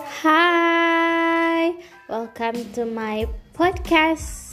Hi, welcome to my podcast.